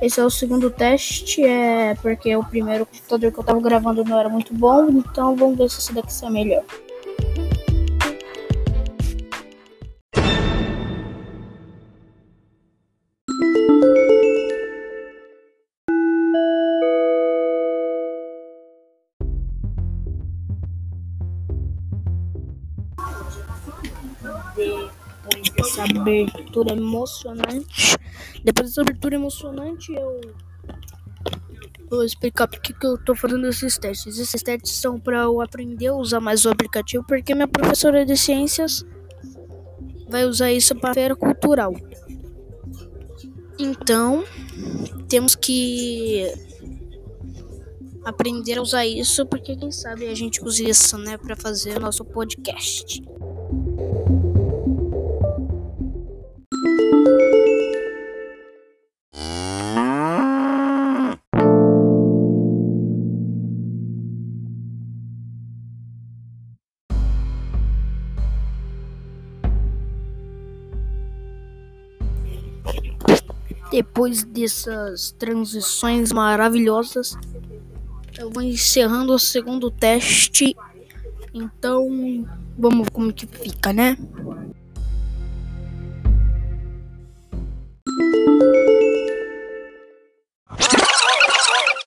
Esse é o segundo teste, é porque o primeiro computador que eu tava gravando não era muito bom, então vamos ver se esse daqui é melhor. depois dessa abertura emocionante. Depois dessa abertura emocionante, eu vou explicar porque que eu tô fazendo esses testes. Esses testes são para eu aprender a usar mais o aplicativo, porque minha professora de ciências vai usar isso para feira cultural. Então, temos que aprender a usar isso, porque quem sabe a gente usa isso, né, para fazer nosso podcast. Depois dessas transições maravilhosas, eu vou encerrando o segundo teste. Então, vamos como que fica, né?